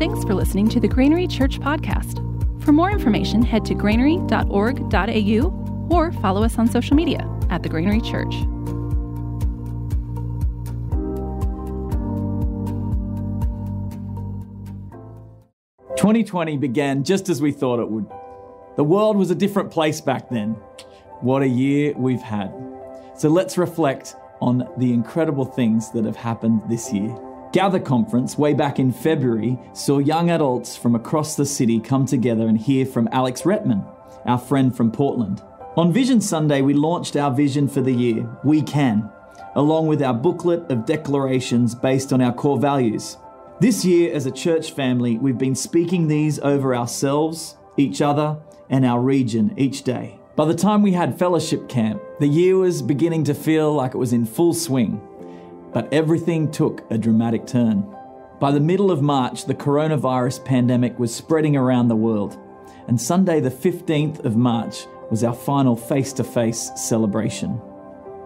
Thanks for listening to the Grainery Church podcast. For more information, head to grainery.org.au or follow us on social media at the Grainery Church. Twenty twenty began just as we thought it would. The world was a different place back then. What a year we've had. So let's reflect on the incredible things that have happened this year. Gather Conference, way back in February, saw young adults from across the city come together and hear from Alex Retman, our friend from Portland. On Vision Sunday, we launched our vision for the year, We Can, along with our booklet of declarations based on our core values. This year, as a church family, we've been speaking these over ourselves, each other, and our region each day. By the time we had fellowship camp, the year was beginning to feel like it was in full swing. But everything took a dramatic turn. By the middle of March, the coronavirus pandemic was spreading around the world, and Sunday, the 15th of March, was our final face to face celebration.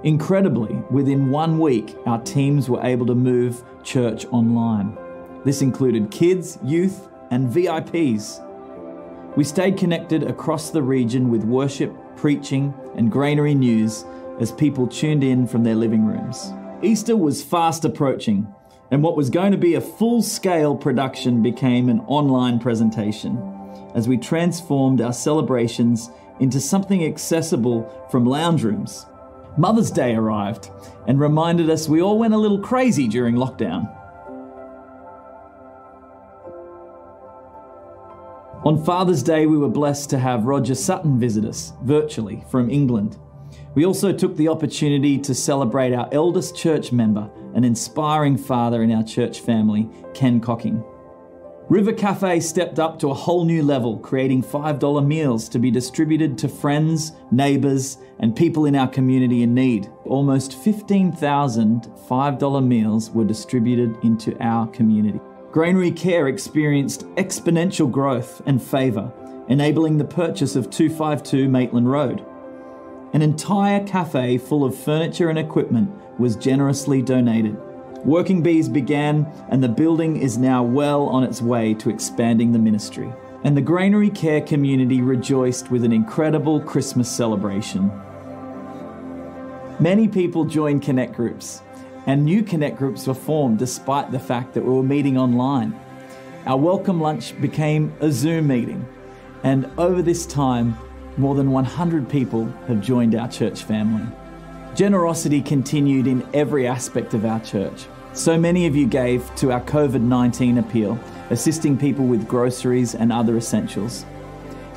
Incredibly, within one week, our teams were able to move church online. This included kids, youth, and VIPs. We stayed connected across the region with worship, preaching, and grainery news as people tuned in from their living rooms. Easter was fast approaching, and what was going to be a full scale production became an online presentation as we transformed our celebrations into something accessible from lounge rooms. Mother's Day arrived and reminded us we all went a little crazy during lockdown. On Father's Day, we were blessed to have Roger Sutton visit us virtually from England. We also took the opportunity to celebrate our eldest church member, an inspiring father in our church family, Ken Cocking. River Cafe stepped up to a whole new level, creating $5 meals to be distributed to friends, neighbours, and people in our community in need. Almost 15,000 $5 meals were distributed into our community. Grainery Care experienced exponential growth and favour, enabling the purchase of 252 Maitland Road. An entire cafe full of furniture and equipment was generously donated. Working Bees began, and the building is now well on its way to expanding the ministry. And the Grainery Care community rejoiced with an incredible Christmas celebration. Many people joined Connect groups, and new Connect groups were formed despite the fact that we were meeting online. Our welcome lunch became a Zoom meeting, and over this time, more than 100 people have joined our church family. Generosity continued in every aspect of our church. So many of you gave to our COVID 19 appeal, assisting people with groceries and other essentials.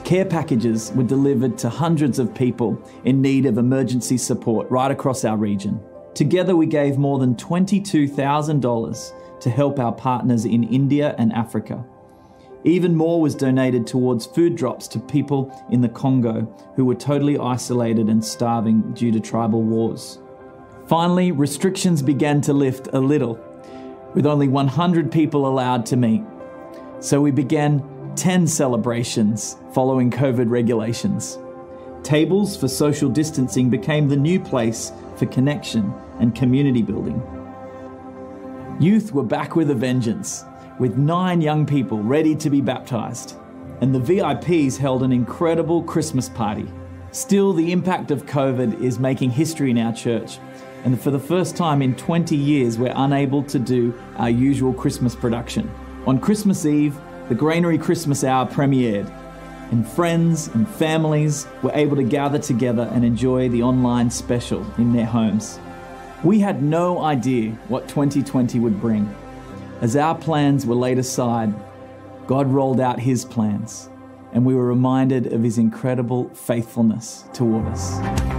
Care packages were delivered to hundreds of people in need of emergency support right across our region. Together, we gave more than $22,000 to help our partners in India and Africa. Even more was donated towards food drops to people in the Congo who were totally isolated and starving due to tribal wars. Finally, restrictions began to lift a little, with only 100 people allowed to meet. So we began 10 celebrations following COVID regulations. Tables for social distancing became the new place for connection and community building. Youth were back with a vengeance with nine young people ready to be baptized. And the VIPs held an incredible Christmas party. Still, the impact of COVID is making history in our church. And for the first time in 20 years, we're unable to do our usual Christmas production. On Christmas Eve, the Grainery Christmas Hour premiered, and friends and families were able to gather together and enjoy the online special in their homes. We had no idea what 2020 would bring. As our plans were laid aside, God rolled out His plans, and we were reminded of His incredible faithfulness toward us.